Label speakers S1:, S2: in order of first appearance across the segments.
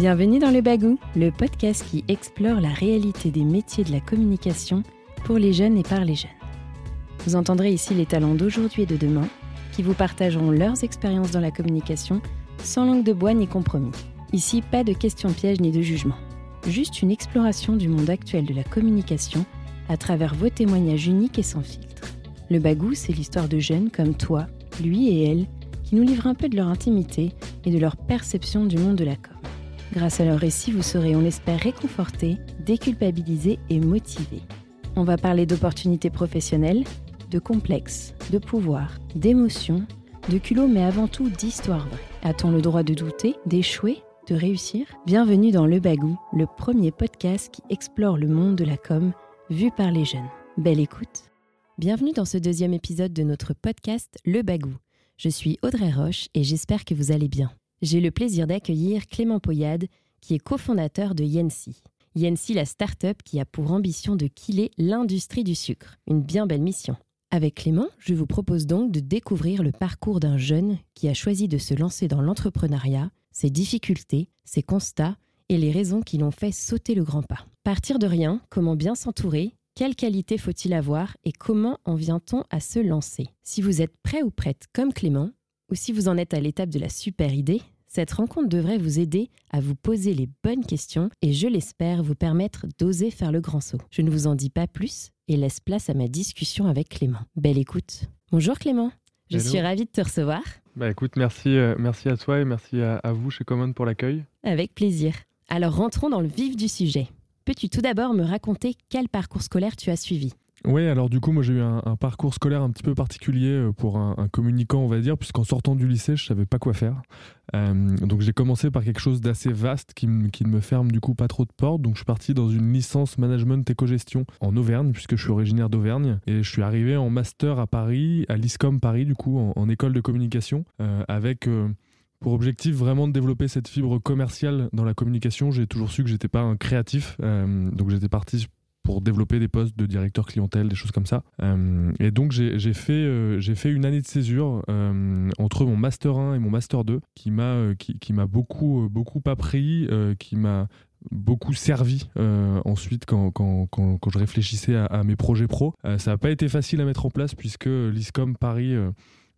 S1: Bienvenue dans Le Bagou, le podcast qui explore la réalité des métiers de la communication pour les jeunes et par les jeunes. Vous entendrez ici les talents d'aujourd'hui et de demain qui vous partageront leurs expériences dans la communication sans langue de bois ni compromis. Ici, pas de questions pièges ni de jugement. Juste une exploration du monde actuel de la communication à travers vos témoignages uniques et sans filtre. Le Bagou, c'est l'histoire de jeunes comme toi, lui et elle, qui nous livrent un peu de leur intimité et de leur perception du monde de la. Grâce à leur récit, vous serez, on l'espère, réconfortés, déculpabilisés et motivés. On va parler d'opportunités professionnelles, de complexes, de pouvoir, d'émotions, de culot, mais avant tout d'histoire vraie. A-t-on le droit de douter, d'échouer, de réussir? Bienvenue dans Le Bagou, le premier podcast qui explore le monde de la com vu par les jeunes. Belle écoute Bienvenue dans ce deuxième épisode de notre podcast Le Bagou. Je suis Audrey Roche et j'espère que vous allez bien. J'ai le plaisir d'accueillir Clément Poyade, qui est cofondateur de Yensi. Yensi, la start-up qui a pour ambition de killer l'industrie du sucre. Une bien belle mission. Avec Clément, je vous propose donc de découvrir le parcours d'un jeune qui a choisi de se lancer dans l'entrepreneuriat, ses difficultés, ses constats et les raisons qui l'ont fait sauter le grand pas. Partir de rien, comment bien s'entourer, quelles qualités faut-il avoir et comment en vient-on à se lancer? Si vous êtes prêt ou prête comme Clément, ou si vous en êtes à l'étape de la super idée, cette rencontre devrait vous aider à vous poser les bonnes questions et je l'espère vous permettre d'oser faire le grand saut. Je ne vous en dis pas plus et laisse place à ma discussion avec Clément. Belle écoute. Bonjour Clément, je suis ravie de te recevoir.
S2: Bah écoute, merci, euh, merci à toi et merci à, à vous chez Common pour l'accueil.
S1: Avec plaisir. Alors rentrons dans le vif du sujet. Peux-tu tout d'abord me raconter quel parcours scolaire tu as suivi?
S2: Oui, alors du coup, moi j'ai eu un, parcours scolaire un petit peu particulier euh, pour un, communicant, on va dire, puisqu'en sortant du lycée, je savais pas quoi faire. Euh, donc j'ai commencé par quelque chose d'assez vaste qui, qui, ne me ferme du coup pas trop de portes. Donc je suis parti dans une licence management éco-gestion en Auvergne, puisque je suis originaire d'Auvergne. Et je suis arrivé en master à Paris, à l'ISCOM Paris, du coup, en, école de communication, euh, avec pour objectif vraiment de développer cette fibre commerciale dans la communication. J'ai toujours su que j'étais pas un créatif, donc j'étais parti pour développer des postes de directeur clientèle, des choses comme ça. Euh, et donc j'ai fait, euh, j'ai fait une année de césure euh, entre mon master 1 et mon master 2 qui m'a beaucoup beaucoup appris, qui m'a beaucoup servi ensuite quand, je réfléchissais à, à mes projets pro. ça n'a pas été facile à mettre en place puisque l'ISCOM Paris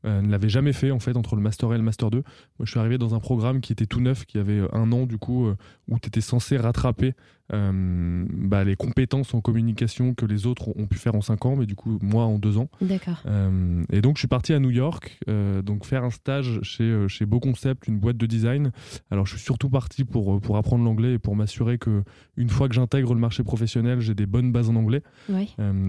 S2: ne l'avait jamais fait en fait entre le master 1 et le master 2. Moi je suis arrivé dans un programme qui était tout neuf, qui avait un an du coup, où tu étais censé rattraper euh, bah, les compétences en communication que les autres ont pu faire en 5 ans, mais du coup, moi en 2 ans.
S1: D'accord.
S2: Euh, et donc, je suis parti à New York, euh, donc faire un stage chez, chez Beau Concept, une boîte de design. Alors, je suis surtout parti pour, pour apprendre l'anglais et pour m'assurer que une fois que j'intègre le marché professionnel, j'ai des bonnes bases en anglais.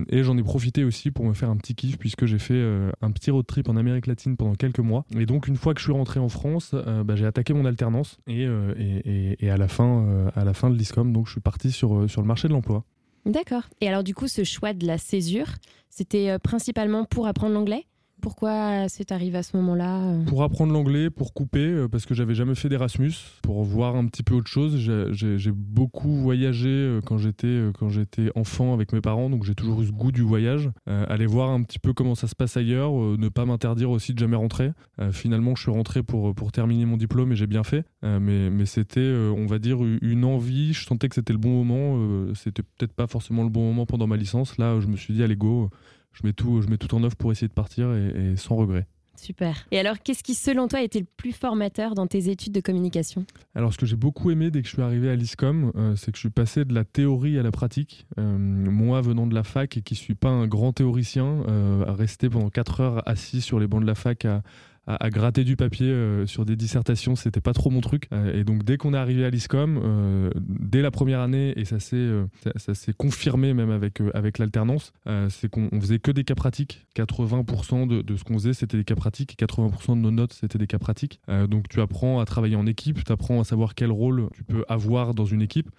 S2: et j'en ai profité aussi pour me faire un petit kiff, puisque j'ai fait un petit road trip en Amérique latine pendant quelques mois. Et donc, une fois que je suis rentré en France, bah, j'ai attaqué mon alternance. Et, et, et, à, la fin, à la fin de l'ISCOM, donc je suis parti sur, euh, sur le marché de l'emploi.
S1: D'accord. Et alors du coup, ce choix de la césure, c'était euh, principalement pour apprendre l'anglais? Pourquoi c'est arrivé à ce moment-là euh
S2: Pour apprendre l'anglais, pour couper, euh, parce que j'avais jamais fait d'Erasmus, pour voir un petit peu autre chose. J'ai beaucoup voyagé euh, quand j'étais quand j'étais enfant avec mes parents, donc j'ai toujours eu ce goût du voyage. aller voir un petit peu comment ça se passe ailleurs, ne pas m'interdire aussi de jamais rentrer. finalement, je suis rentré pour, pour terminer mon diplôme et j'ai bien fait. mais mais c'était, on va dire, une envie. Je sentais que c'était le bon moment. c'était peut-être pas forcément le bon moment pendant ma licence. Là, je me suis dit, allez, go je mets tout, je mets tout en œuvre pour essayer de partir et, sans regret.
S1: Super. Et alors, qu'est-ce qui, selon toi, a été le plus formateur dans tes études de communication?
S2: Alors, ce que j'ai beaucoup aimé dès que je suis arrivé à l'ISCOM, euh, c'est que je suis passé de la théorie à la pratique. Euh, moi, venant de la fac et qui ne suis pas un grand théoricien, euh, à rester pendant 4 heures assis sur les bancs de la fac à, à, gratter du papier euh, sur des dissertations, c'était pas trop mon truc. Euh, et donc dès qu'on est arrivé à l'ISCOM, euh, dès la première année, et ça s'est ça, s'est confirmé même avec avec l'alternance, c'est qu'on faisait que des cas pratiques. 80% de, de ce qu'on faisait, c'était des cas pratiques, et 80% de nos notes, c'était des cas pratiques. donc tu apprends à travailler en équipe, tu apprends à savoir quel rôle tu peux avoir dans une équipe,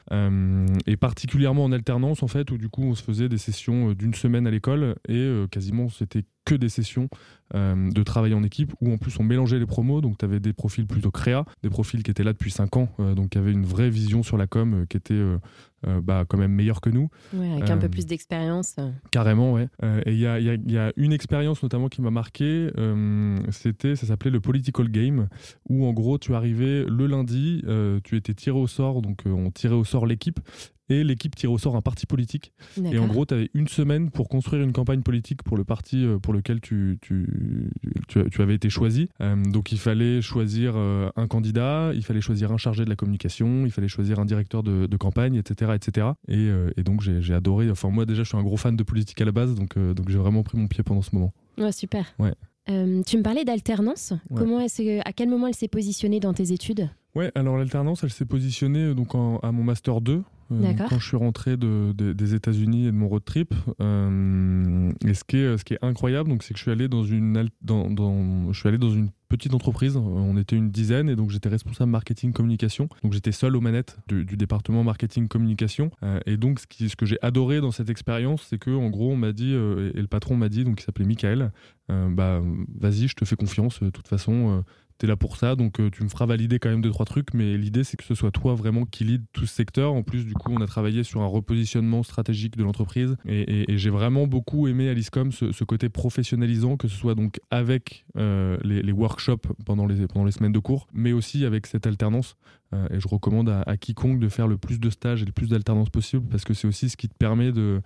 S2: et particulièrement en alternance en fait, où du coup on se faisait des sessions d'une semaine à l'école et quasiment c'était que des sessions euh, de travail en équipe où en plus on mélangeait les promos. Donc tu avais des profils plutôt créa, des profils qui étaient là depuis 5 ans, euh, donc qui avaient une vraie vision sur la com euh, qui était bah, quand même meilleurs que nous.
S1: avec un peu plus d'expérience.
S2: Carrément, ouais. et il y a, y, a, une expérience notamment qui m'a marqué, c'était, ça s'appelait le Political Game, où en gros tu arrivais le lundi, tu étais tiré au sort, donc on tirait au sort l'équipe, et l'équipe tire au sort un parti politique. Et en gros, tu avais une semaine pour construire une campagne politique pour le parti euh, pour lequel tu, tu, tu, avais été choisi. Euh, donc il fallait choisir euh, un candidat, il fallait choisir un chargé de la communication, il fallait choisir un directeur de, campagne, etc. etc. Et, et donc j'ai adoré, enfin moi déjà je suis un gros fan de politique à la base, donc, donc j'ai vraiment pris mon pied pendant ce moment.
S1: Ouais, super.
S2: Ouais.
S1: tu me parlais d'alternance. Comment à quel moment elle s'est positionnée dans tes études?
S2: Ouais, alors l'alternance, elle s'est positionnée donc à mon master 2 euh, quand je suis rentré de, des États-Unis et de mon road trip. Euh, et ce qui est, ce qui est incroyable, donc, c'est que je suis allé dans une, dans, dans, je suis allé dans une petite entreprise. On était une dizaine et donc j'étais responsable marketing communication. Donc j'étais seul aux manettes du, département marketing communication. Euh, et donc ce, qui, ce que j'ai adoré dans cette expérience, c'est que en gros on m'a dit et le patron m'a dit donc il s'appelait Michael, bah vas-y je te fais confiance. De toute façon tu es là pour ça, donc euh, tu me feras valider quand même deux, trois trucs, mais l'idée c'est que ce soit toi vraiment qui lead tout ce secteur. En plus, du coup, on a travaillé sur un repositionnement stratégique de l'entreprise et, j'ai vraiment beaucoup aimé à l'ISCOM ce, côté professionnalisant, que ce soit donc avec euh, les, workshops pendant les, pendant les semaines de cours, mais aussi avec cette alternance. Euh, et je recommande à, quiconque de faire le plus de stages et le plus d'alternance possible parce que c'est aussi ce qui te permet de,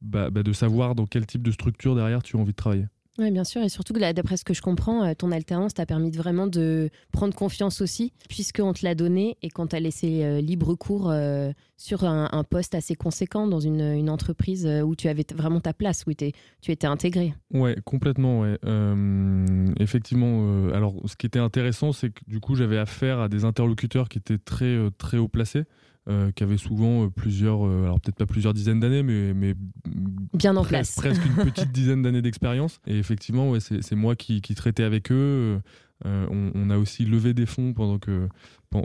S2: bah, bah, de savoir dans quel type de structure derrière tu as envie de travailler.
S1: Oui, bien sûr. Et surtout, d'après ce que je comprends, euh, ton alternance t'a permis de vraiment de prendre confiance aussi, puisqu'on te l'a donné et qu'on t'a laissé euh, libre cours euh, sur un, poste assez conséquent dans une, entreprise où tu avais vraiment ta place, où tu étais intégré.
S2: Ouais, complètement. Ouais. effectivement. alors, ce qui était intéressant, c'est que du coup, j'avais affaire à des interlocuteurs qui étaient très, très haut placés. Euh, qui avait souvent euh, plusieurs, euh, alors peut-être pas plusieurs dizaines d'années, mais, mais
S1: bien en place.
S2: Presque une petite dizaine d'années d'expérience. Et effectivement, ouais, c'est moi qui, qui, traitais avec eux. on, a aussi levé des fonds pendant que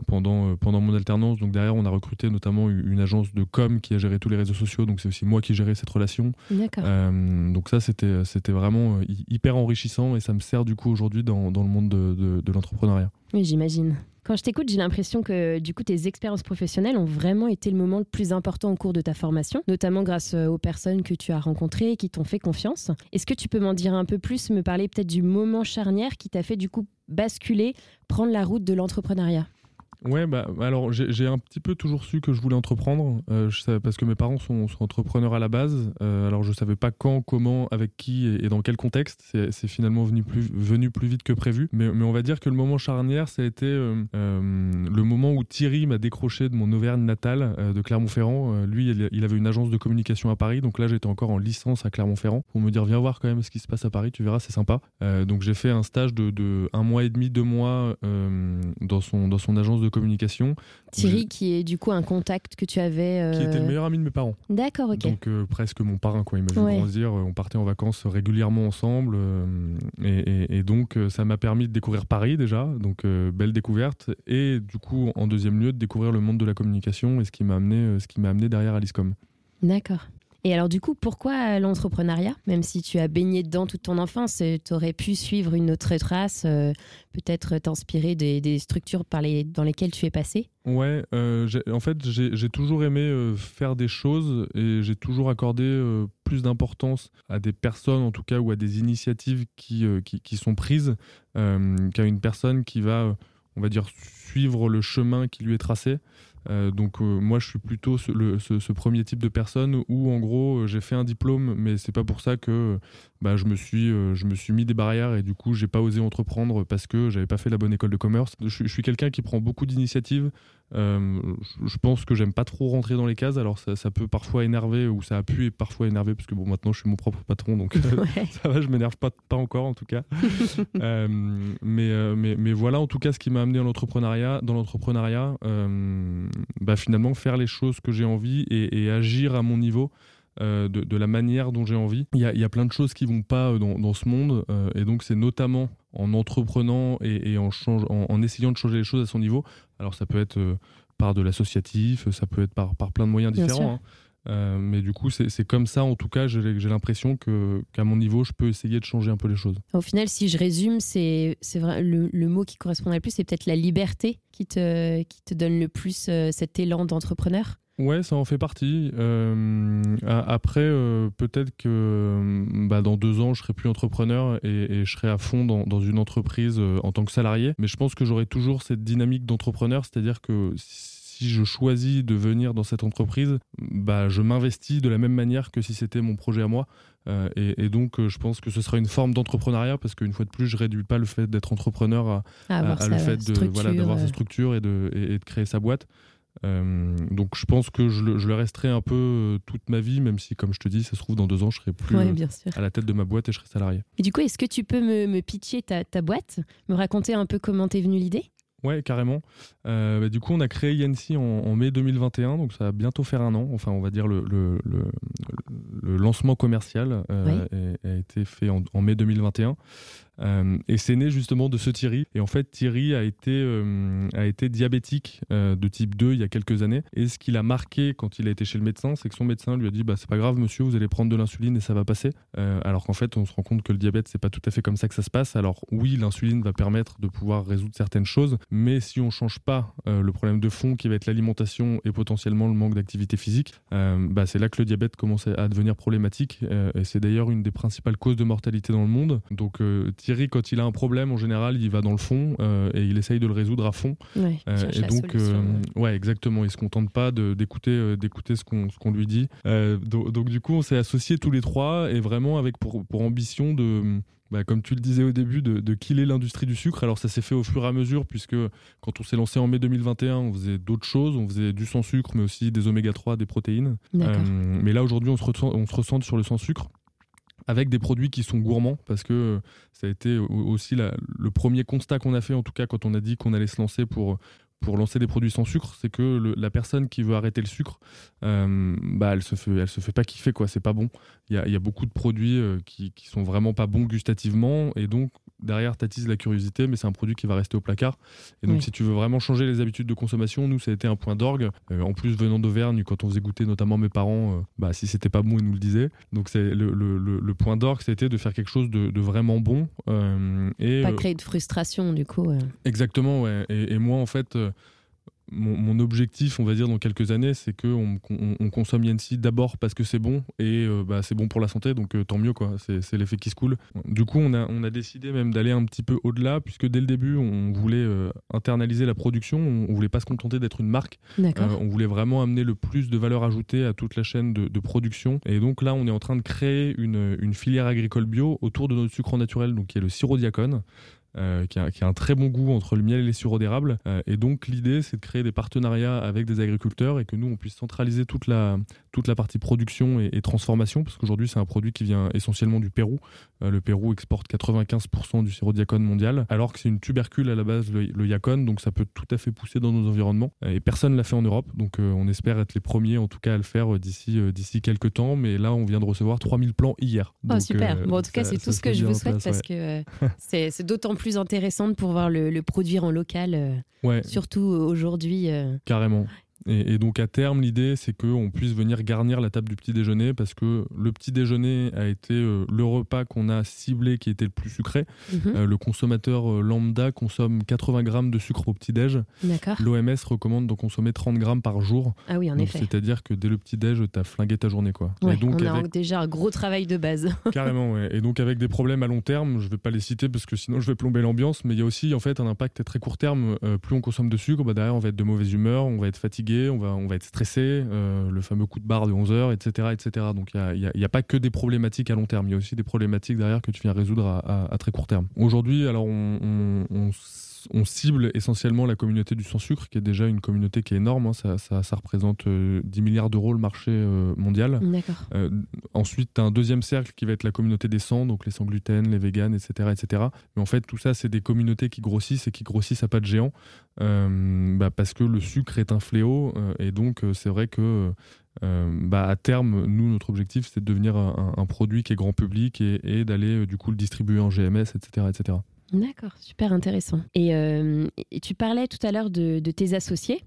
S2: pendant, pendant mon alternance. Donc derrière, on a recruté notamment une agence de com qui a géré tous les réseaux sociaux. Donc c'est aussi moi qui gérais cette relation. donc ça, c'était c'était vraiment hyper enrichissant et ça me sert du coup aujourd'hui dans, dans, le monde de, de, de l'entrepreneuriat.
S1: Oui, j'imagine. Quand je t'écoute, j'ai l'impression que du coup, tes expériences professionnelles ont vraiment été le moment le plus important au cours de ta formation, notamment grâce euh, aux personnes que tu as rencontrées et qui t'ont fait confiance. Est-ce que tu peux m'en dire un peu plus, me parler peut-être du moment charnière qui t'a fait du coup basculer, prendre la route de l'entrepreneuriat?
S2: Ouais, bah, alors j'ai un petit peu toujours su que je voulais entreprendre, euh, parce que mes parents sont, entrepreneurs à la base. Euh, alors je savais pas quand, comment, avec qui et, dans quel contexte. C'est finalement venu plus, venu plus vite que prévu. Mais, mais, on va dire que le moment charnière, ça a été euh, le moment où Thierry m'a décroché de mon Auvergne natale, de Clermont-Ferrand. lui, il, avait une agence de communication à Paris, donc là j'étais encore en licence à Clermont-Ferrand pour me dire viens voir quand même ce qui se passe à Paris, tu verras, c'est sympa. donc j'ai fait un stage de, de, un mois et demi, deux mois dans, son, dans son agence de communication.
S1: Thierry, qui est du coup un contact que tu avais.
S2: Qui était le euh, meilleur ami de mes parents.
S1: D'accord, ok.
S2: Donc euh, presque mon parrain, quoi. Il m'a vu grandir. Euh, on partait en vacances régulièrement ensemble. Et, donc, ça m'a permis de découvrir Paris déjà. Donc, belle découverte. Et du coup, en deuxième lieu, de découvrir le monde de la communication et ce qui m'a amené, ce qui m'a amené derrière Alicecom.
S1: D'accord. Et alors du coup, pourquoi l'entrepreneuriat Même si tu as baigné dedans toute ton enfance, euh, tu aurais pu suivre une autre trace, euh, peut-être t'inspirer des, structures dans lesquelles tu es passé?
S2: Ouais, euh, en fait, j'ai toujours aimé faire des choses et j'ai toujours accordé plus d'importance à des personnes, en tout cas, ou à des initiatives qui, qui sont prises, qu'à une personne qui va, on va dire, suivre le chemin qui lui est tracé. Euh, donc euh, moi je suis plutôt ce, premier type de personne où en gros euh, j'ai fait un diplôme mais c'est pas pour ça que bah, je, me suis, je me suis mis des barrières et du coup j'ai pas osé entreprendre parce que j'avais pas fait la bonne école de commerce. Je, suis quelqu'un qui prend beaucoup d'initiatives. Je pense que j'aime pas trop rentrer dans les cases alors ça, peut parfois énerver ou ça a pu parfois énerver parce que bon maintenant je suis mon propre patron donc ça va je m'énerve pas, pas encore en tout cas. mais, mais, mais voilà en tout cas ce qui m'a amené dans l'entrepreneuriat dans l'entrepreneuriat bah, finalement faire les choses que j'ai envie et, agir à mon niveau. Euh, de, la manière dont j'ai envie. Il y, a, plein de choses qui vont pas euh, dans, ce monde, euh, et donc c'est notamment en entreprenant et, en, change, en, essayant de changer les choses à son niveau. Alors ça peut être par de l'associatif, ça peut être par, par plein de moyens différents. Hein. mais du coup, c'est comme ça, en tout cas, j'ai l'impression qu'à mon niveau, je peux essayer de changer un peu les choses.
S1: Au final, si je résume, c'est vrai, le, le, mot qui correspondrait le plus, c'est peut-être la liberté qui te, qui te donne le plus cet élan d'entrepreneur
S2: Ouais, ça en fait partie. après, peut-être que bah, dans deux ans, je serai plus entrepreneur et, je serai à fond dans, dans une entreprise en tant que salarié. Mais je pense que j'aurai toujours cette dynamique d'entrepreneur, c'est-à-dire que si je choisis de venir dans cette entreprise, bah, je m'investis de la même manière que si c'était mon projet à moi. Euh, et, donc, euh, je pense que ce sera une forme d'entrepreneuriat parce qu'une fois de plus, je réduis pas le fait d'être entrepreneur à, le fait de voilà d'avoir sa structure et de, et, de créer sa boîte. Euh, donc je pense que je le, resterai un peu toute ma vie, même si, comme je te dis, ça se trouve, dans deux ans, je serai plus à la tête de ma boîte et je serai salarié.
S1: Et du coup, est-ce que tu peux me, me pitcher ta, ta, boîte, me raconter un peu comment t'es venue l'idée?
S2: Ouais, carrément. Euh, bah, du coup, on a créé Yancy en, mai 2021, donc ça va bientôt faire un an. Enfin, on va dire le, le, le, lancement commercial euh, a, été fait en, en mai 2021. Euh, et c'est né justement de ce Thierry. Et en fait, Thierry a été, euh, a été diabétique euh, de type 2 il y a quelques années. Et ce qu'il a marqué quand il a été chez le médecin, c'est que son médecin lui a dit bah, C'est pas grave, monsieur, vous allez prendre de l'insuline et ça va passer. alors qu'en fait, on se rend compte que le diabète, c'est pas tout à fait comme ça que ça se passe. Alors, oui, l'insuline va permettre de pouvoir résoudre certaines choses, mais si on change pas le problème de fond qui va être l'alimentation et potentiellement le manque d'activité physique, bah, c'est là que le diabète commence à devenir problématique. et c'est d'ailleurs une des principales causes de mortalité dans le monde. Donc, Thierry, quand il a un problème, en général, il va dans le fond euh, et il essaye de le résoudre à fond.
S1: Ouais, euh, et donc, euh,
S2: ouais, exactement. Il se contente pas d'écouter, d'écouter ce qu'on, ce qu'on lui dit. Donc, donc, du coup, on s'est associés tous les trois et vraiment avec pour, pour ambition de bah, comme tu le disais au début, de, de killer l'industrie du sucre. Alors ça s'est fait au fur et à mesure, puisque quand on s'est lancé en mai 2021, on faisait d'autres choses. On faisait du sans sucre, mais aussi des oméga 3, des protéines. mais là, aujourd'hui, on, se on se ressent sur le sans sucre avec des produits qui sont gourmands, parce que euh, ça a été aussi le premier constat qu'on a fait, en tout cas quand on a dit qu'on allait se lancer pour, pour lancer des produits sans sucre, c'est que la personne qui veut arrêter le sucre, euh, bah, elle se fait, elle se fait pas kiffer quoi. C'est pas bon. Il y a, beaucoup de produits euh, qui, qui sont vraiment pas bons gustativement, et donc derrière t'attises la curiosité, mais c'est un produit qui va rester au placard. Et donc, si tu veux vraiment changer les habitudes de consommation, nous, ça a été un point d'orgue. Euh, en plus, venant d'Auvergne, quand on faisait goûter notamment mes parents, euh, bah, si c'était pas bon, ils nous le disaient. Donc, c'est le, le, le, point d'orgue, c'était de faire quelque chose de, de vraiment bon.
S1: Euh, et, pas créer de frustration, du coup.
S2: Exactement, ouais. Et, et moi, en fait mon, objectif, on va dire, dans quelques années, c'est qu'on on, consomme Yancy d'abord parce que c'est bon et euh, bah, c'est bon pour la santé, donc euh, tant mieux, quoi. C'est l'effet qui se coule. Du coup, on a, on a décidé même d'aller un petit peu au-delà, puisque dès le début, on voulait euh, internaliser la production, on, voulait pas se contenter d'être une marque. on voulait vraiment amener le plus de valeur ajoutée à toute la chaîne de, production. Et donc là, on est en train de créer une, une filière agricole bio autour de notre sucre naturel, donc qui est le sirop diacone. Euh, qui, a, un très bon goût entre le miel et les sureaux d'érable. Euh, et donc l'idée, c'est de créer des partenariats avec des agriculteurs et que nous, on puisse centraliser toute la, toute la partie production et, transformation, parce qu'aujourd'hui, c'est un produit qui vient essentiellement du Pérou. Euh, le Pérou exporte 95% du sirop diacone mondial, alors que c'est une tubercule à la base, le, le yacone, donc ça peut tout à fait pousser dans nos environnements. et personne ne l'a fait en Europe, donc on espère être les premiers, en tout cas, à le faire d'ici d'ici quelques temps. Mais là, on vient de recevoir 3000 plans hier.
S1: oh, super. bon, en tout cas, c'est tout ce que je vous souhaite, parce que c'est d'autant plus plus intéressant de pouvoir le, le produire en local, euh, surtout aujourd'hui. Euh.
S2: Carrément. Et, donc à terme, l'idée, c'est qu'on puisse venir garnir la table du petit déjeuner parce que le petit déjeuner a été euh, le repas qu'on a ciblé qui était le plus sucré. Mhm. Euh, le consommateur euh, lambda consomme 80 grammes de sucre au petit déj. L'OMS recommande de consommer 30 grammes par jour.
S1: Ah oui, en effet.
S2: C'est-à-dire que dès le petit déj, tu as flingué ta journée. Quoi.
S1: et donc, on a déjà un gros travail de base.
S2: Carrément, ouais. Et donc avec des problèmes à long terme, je vais pas les citer parce que sinon je vais plomber l'ambiance, mais il y a aussi en fait un impact à très court terme. plus on consomme de sucre, bah, derrière on va être de mauvaise humeur, on va être fatigué on va, on va être stressé, euh, le fameux coup de barre de 11 heures, etc. etc. Donc il n'y a, pas que des problématiques à long terme, il y a aussi des problématiques derrière que tu viens résoudre à, très court terme. Aujourd'hui, alors on, on on cible essentiellement la communauté du sans-sucre, qui est déjà une communauté qui est énorme. Hein. Ça, représente 10 euh, milliards d'euros le marché euh, mondial. Euh, ensuite, tu as un deuxième cercle qui va être la communauté des sans, donc les sans gluten, les véganes, etc., etc. Mais en fait, tout ça, c'est des communautés qui grossissent et qui grossissent à pas de géant, bah, parce que le sucre est un fléau. et donc, c'est vrai que bah, à terme, nous, notre objectif, c'est de devenir un, produit qui est grand public et, et d'aller du coup le distribuer en GMS, etc., etc.
S1: D'accord, super intéressant. Euh, et, tu parlais tout à l'heure de, tes associés.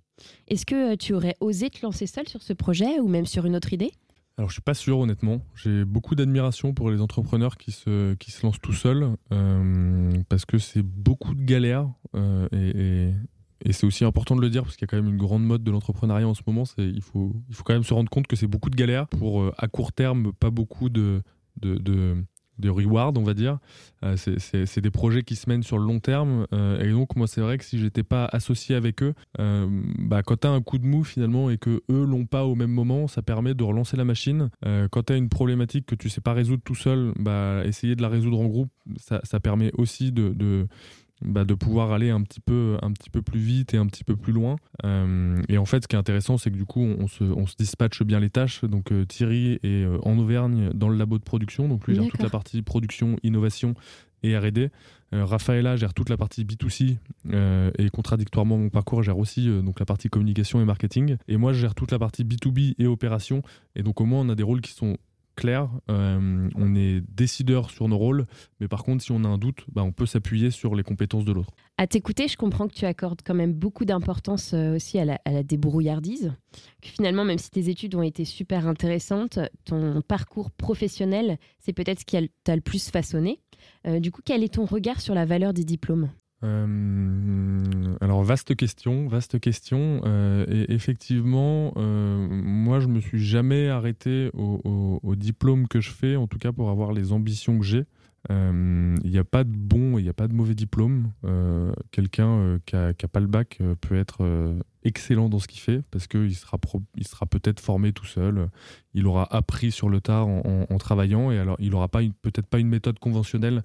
S1: Est-ce que euh, tu aurais osé te lancer seul sur ce projet ou même sur une autre idée?
S2: Alors je suis pas sûr honnêtement. J'ai beaucoup d'admiration pour les entrepreneurs qui se, qui se lancent tout seuls euh, parce que c'est beaucoup de galères et, c'est aussi important de le dire parce qu'il y a quand même une grande mode de l'entrepreneuriat en ce moment. Il faut, il faut quand même se rendre compte que c'est beaucoup de galères pour, euh, à court terme, pas beaucoup de, de de reward, on va dire. Euh, c'est des projets qui se mènent sur le long terme. Euh, et donc, moi, c'est vrai que si j'étais pas associé avec eux, euh, bah, quand tu as un coup de mou finalement et que eux l'ont pas au même moment, ça permet de relancer la machine. quand tu as une problématique que tu sais pas résoudre tout seul, bah, essayer de la résoudre en groupe, ça, ça permet aussi de bah, de pouvoir aller un petit, peu, un petit peu plus vite et un petit peu plus loin. Euh, et en fait, ce qui est intéressant, c'est que du coup, on se, on se dispatche bien les tâches. Donc euh, Thierry est euh, en Auvergne dans le labo de production, donc lui gère toute la partie production, innovation et R&D. Raphaëla gère toute la partie B2C et contradictoirement mon parcours gère aussi donc la partie communication et marketing. Et moi je gère toute la partie B2B et opération. Et donc au moins on a des rôles qui sont clair. Euh, on est décideur sur nos rôles, mais par contre, si on a un doute, bah, on peut s'appuyer sur les compétences de l'autre.
S1: À t'écouter, je comprends que tu accordes quand même beaucoup d'importance euh, aussi à la, débrouillardise. Que finalement, même si tes études ont été super intéressantes, ton parcours professionnel, c'est peut-être ce qui t'a le plus façonné. Euh, du coup, quel est ton regard sur la valeur des diplômes?
S2: Euh, alors vaste question, vaste question. Euh, et effectivement, euh, moi je me suis jamais arrêté au, diplôme que je fais, en tout cas pour avoir les ambitions que j'ai. Il n'y a pas de bon il n'y a pas de mauvais diplôme. Quelqu'un qui n'a pas le bac peut être excellent dans ce qu'il fait parce qu'il sera, peut-être formé tout seul. Il aura appris sur le tard en, travaillant et alors il n'aura peut-être pas une méthode conventionnelle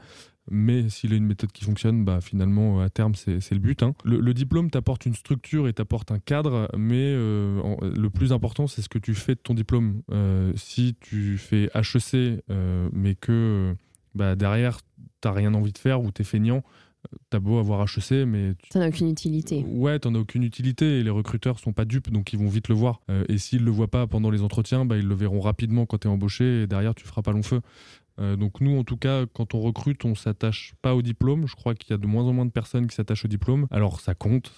S2: mais s'il a une méthode qui fonctionne, bah, finalement, à terme, c'est le but. Hein. Le, diplôme t'apporte une structure et t'apporte un cadre, mais euh, le plus important, c'est ce que tu fais de ton diplôme. Euh, si tu fais HEC, euh, mais que bah, derrière, t'as rien envie de faire ou t'es feignant, T'as beau avoir HEC, mais.
S1: Tu... T'en as aucune utilité.
S2: Ouais, t'en as aucune utilité et les recruteurs sont pas dupes, donc ils vont vite le voir. et s'ils le voient pas pendant les entretiens, bah, ils le verront rapidement quand t'es embauché et derrière tu feras pas long feu. Euh, donc nous, en tout cas, quand on recrute, on s'attache pas au diplôme. Je crois qu'il y a de moins en moins de personnes qui s'attachent au diplôme. Alors ça compte.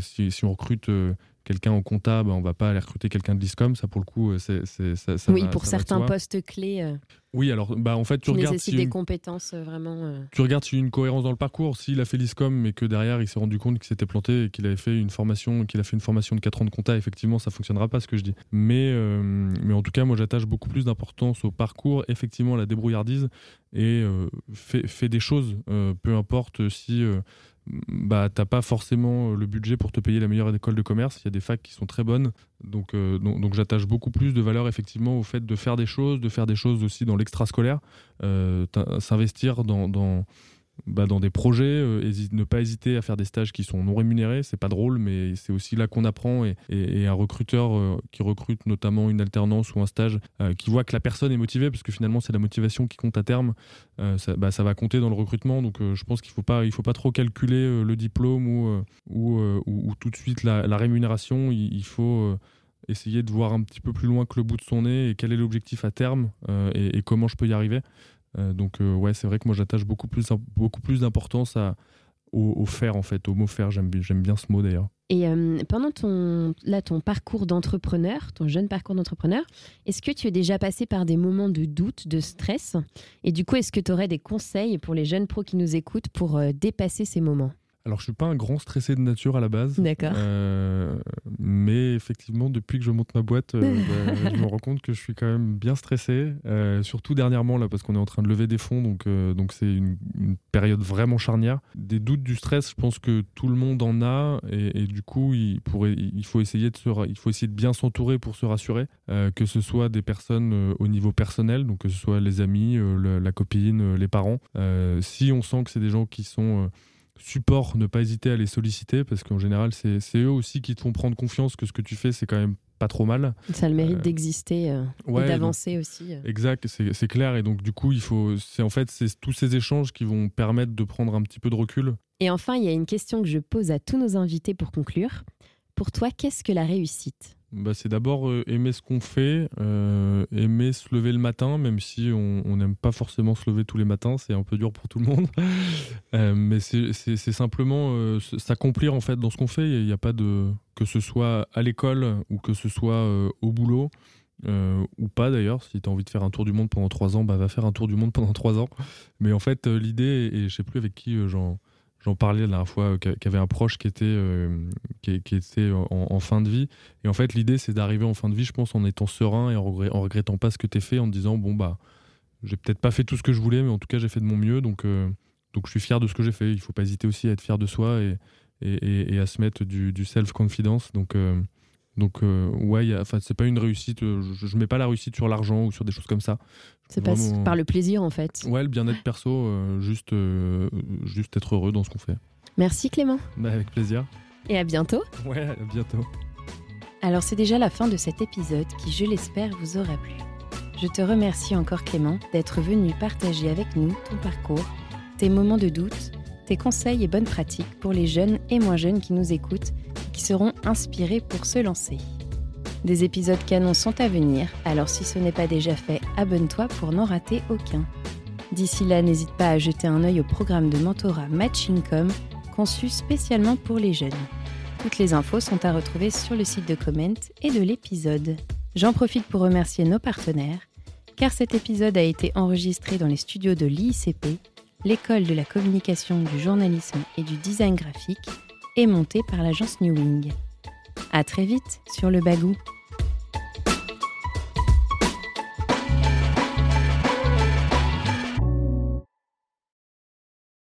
S2: Si, si on recrute euh, quelqu'un en comptable, on va pas aller recruter quelqu'un de l'ISCOM. Ça, pour le coup, euh, c'est ça,
S1: Oui, pour certains postes clés.
S2: Oui, alors bah en fait tu regardes
S1: si des compétences euh, vraiment. Euh.
S2: Tu regardes s'il y a une cohérence dans le parcours. S'il a fait l'ISCOM mais que derrière il s'est rendu compte qu'il s'était planté et qu'il avait fait une formation, qu'il a fait une formation de 4 ans de compta, effectivement ça fonctionnera pas ce que je dis. Mais euh, mais en tout cas moi j'attache beaucoup plus d'importance au parcours, effectivement à la débrouillardise et fait, fait, des choses, peu importe si bah, t'as pas forcément euh, le budget pour te payer la meilleure école de commerce. Il y a des facs qui sont très bonnes. Donc, euh, donc, j'attache beaucoup plus de valeur effectivement au fait de faire des choses, de faire des choses aussi dans l'extrascolaire, euh, s'investir dans bah, dans des projets, euh, ne pas hésiter à faire des stages qui sont non rémunérés. C'est pas drôle, mais c'est aussi là qu'on apprend. Et, un recruteur euh, qui recrute notamment une alternance ou un stage, euh, qui voit que la personne est motivée, parce que finalement c'est la motivation qui compte à terme, ça, bah, ça, va compter dans le recrutement. Donc je pense qu'il faut faut pas trop calculer le diplôme ou, ou, tout de suite la, rémunération. Il, faut essayer de voir un petit peu plus loin que le bout de son nez et quel est l'objectif à terme et, comment je peux y arriver. Euh, donc euh, ouais, c'est vrai que moi j'attache beaucoup plus, beaucoup plus d'importance au, faire en fait, au mot faire. J'aime bien ce mot d'ailleurs.
S1: Et euh, pendant ton, là, ton parcours d'entrepreneur, ton jeune parcours d'entrepreneur, est-ce que tu es déjà passé par des moments de doute, de stress? Et du coup, est-ce que tu aurais des conseils pour les jeunes pros qui nous écoutent pour dépasser ces moments?
S2: Alors, je suis pas un grand stressé de nature à la base.
S1: D'accord.
S2: Euh, mais effectivement, depuis que je monte ma boîte, euh, bah, je me rends compte que je suis quand même bien stressé. Euh, surtout dernièrement, là, parce qu'on est en train de lever des fonds. Donc, donc c'est une, période vraiment charnière. Des doutes, du stress, je pense que tout le monde en a. Et, du coup, il, pourrait, il, faut essayer de se, il faut essayer de bien s'entourer pour se rassurer. que ce soit des personnes au niveau personnel, donc que ce soit les amis, la copine, les parents. si on sent que c'est des gens qui sont support, ne pas hésiter à les solliciter parce qu'en général, c'est eux aussi qui te font prendre confiance que ce que tu fais, c'est quand même pas trop mal.
S1: Ça a le mérite euh, d'exister euh, et d'avancer aussi. Euh.
S2: Exact, c'est clair. Et donc, du coup, il faut. C'est en fait c'est tous ces échanges qui vont permettre de prendre un petit peu de recul.
S1: Et enfin, il y a une question que je pose à tous nos invités pour conclure. Pour toi, qu'est-ce que la réussite?
S2: Bah, c'est d'abord euh, aimer ce qu'on fait, euh, aimer se lever le matin, même si on n'aime pas forcément se lever tous les matins, c'est un peu dur pour tout le monde. Euh, mais c'est simplement s'accomplir en fait dans ce qu'on fait. Il n'y a pas de que ce soit à l'école ou que ce soit au boulot. ou pas d'ailleurs, si tu as envie de faire un tour du monde pendant trois ans, bah va faire un tour du monde pendant trois ans. Mais en fait, l'idée, et je sais plus avec qui j'en j'en parlais la dernière fois, qui avait un proche qui était, qui, était en, fin de vie. Et en fait, l'idée, c'est d'arriver en fin de vie, je pense, en étant serein et en, regrettant pas ce que tu fait, en te disant, bon, bah, j'ai peut-être pas fait tout ce que je voulais, mais en tout cas, j'ai fait de mon mieux. Donc, donc je suis fier de ce que j'ai fait. Il faut pas hésiter aussi à être fier de soi et, et, à se mettre du, self-confidence. Donc, donc, euh, ouais, enfin, c'est pas une réussite. Euh, je, je, mets pas la réussite sur l'argent ou sur des choses comme ça.
S3: C'est pas par le plaisir, en fait.
S2: Ouais, le bien-être perso, euh, juste, juste être heureux dans ce qu'on fait.
S3: Merci Clément.
S2: Bah, avec plaisir.
S3: Et à bientôt.
S2: Ouais, à bientôt.
S3: Alors, c'est déjà la fin de cet épisode qui, je l'espère, vous aura plu. Je te remercie encore Clément d'être venu partager avec nous ton parcours, tes moments de doute, tes conseils et bonnes pratiques pour les jeunes et moins jeunes qui nous écoutent qui seront inspirés pour se lancer. Des épisodes canons sont à venir, alors si ce n'est pas déjà fait, abonne-toi pour n'en rater aucun. D'ici là, n'hésite pas à jeter un œil au programme de mentorat Matchingcom conçu spécialement pour les jeunes. Toutes les infos sont à retrouver sur le site de Comment et de l'épisode. J'en profite pour remercier nos partenaires, car cet épisode a été enregistré dans les studios de l'ICP, l'école de la communication, du journalisme et du design graphique, et monté par l'agence New Wing. À très vite sur le bagou.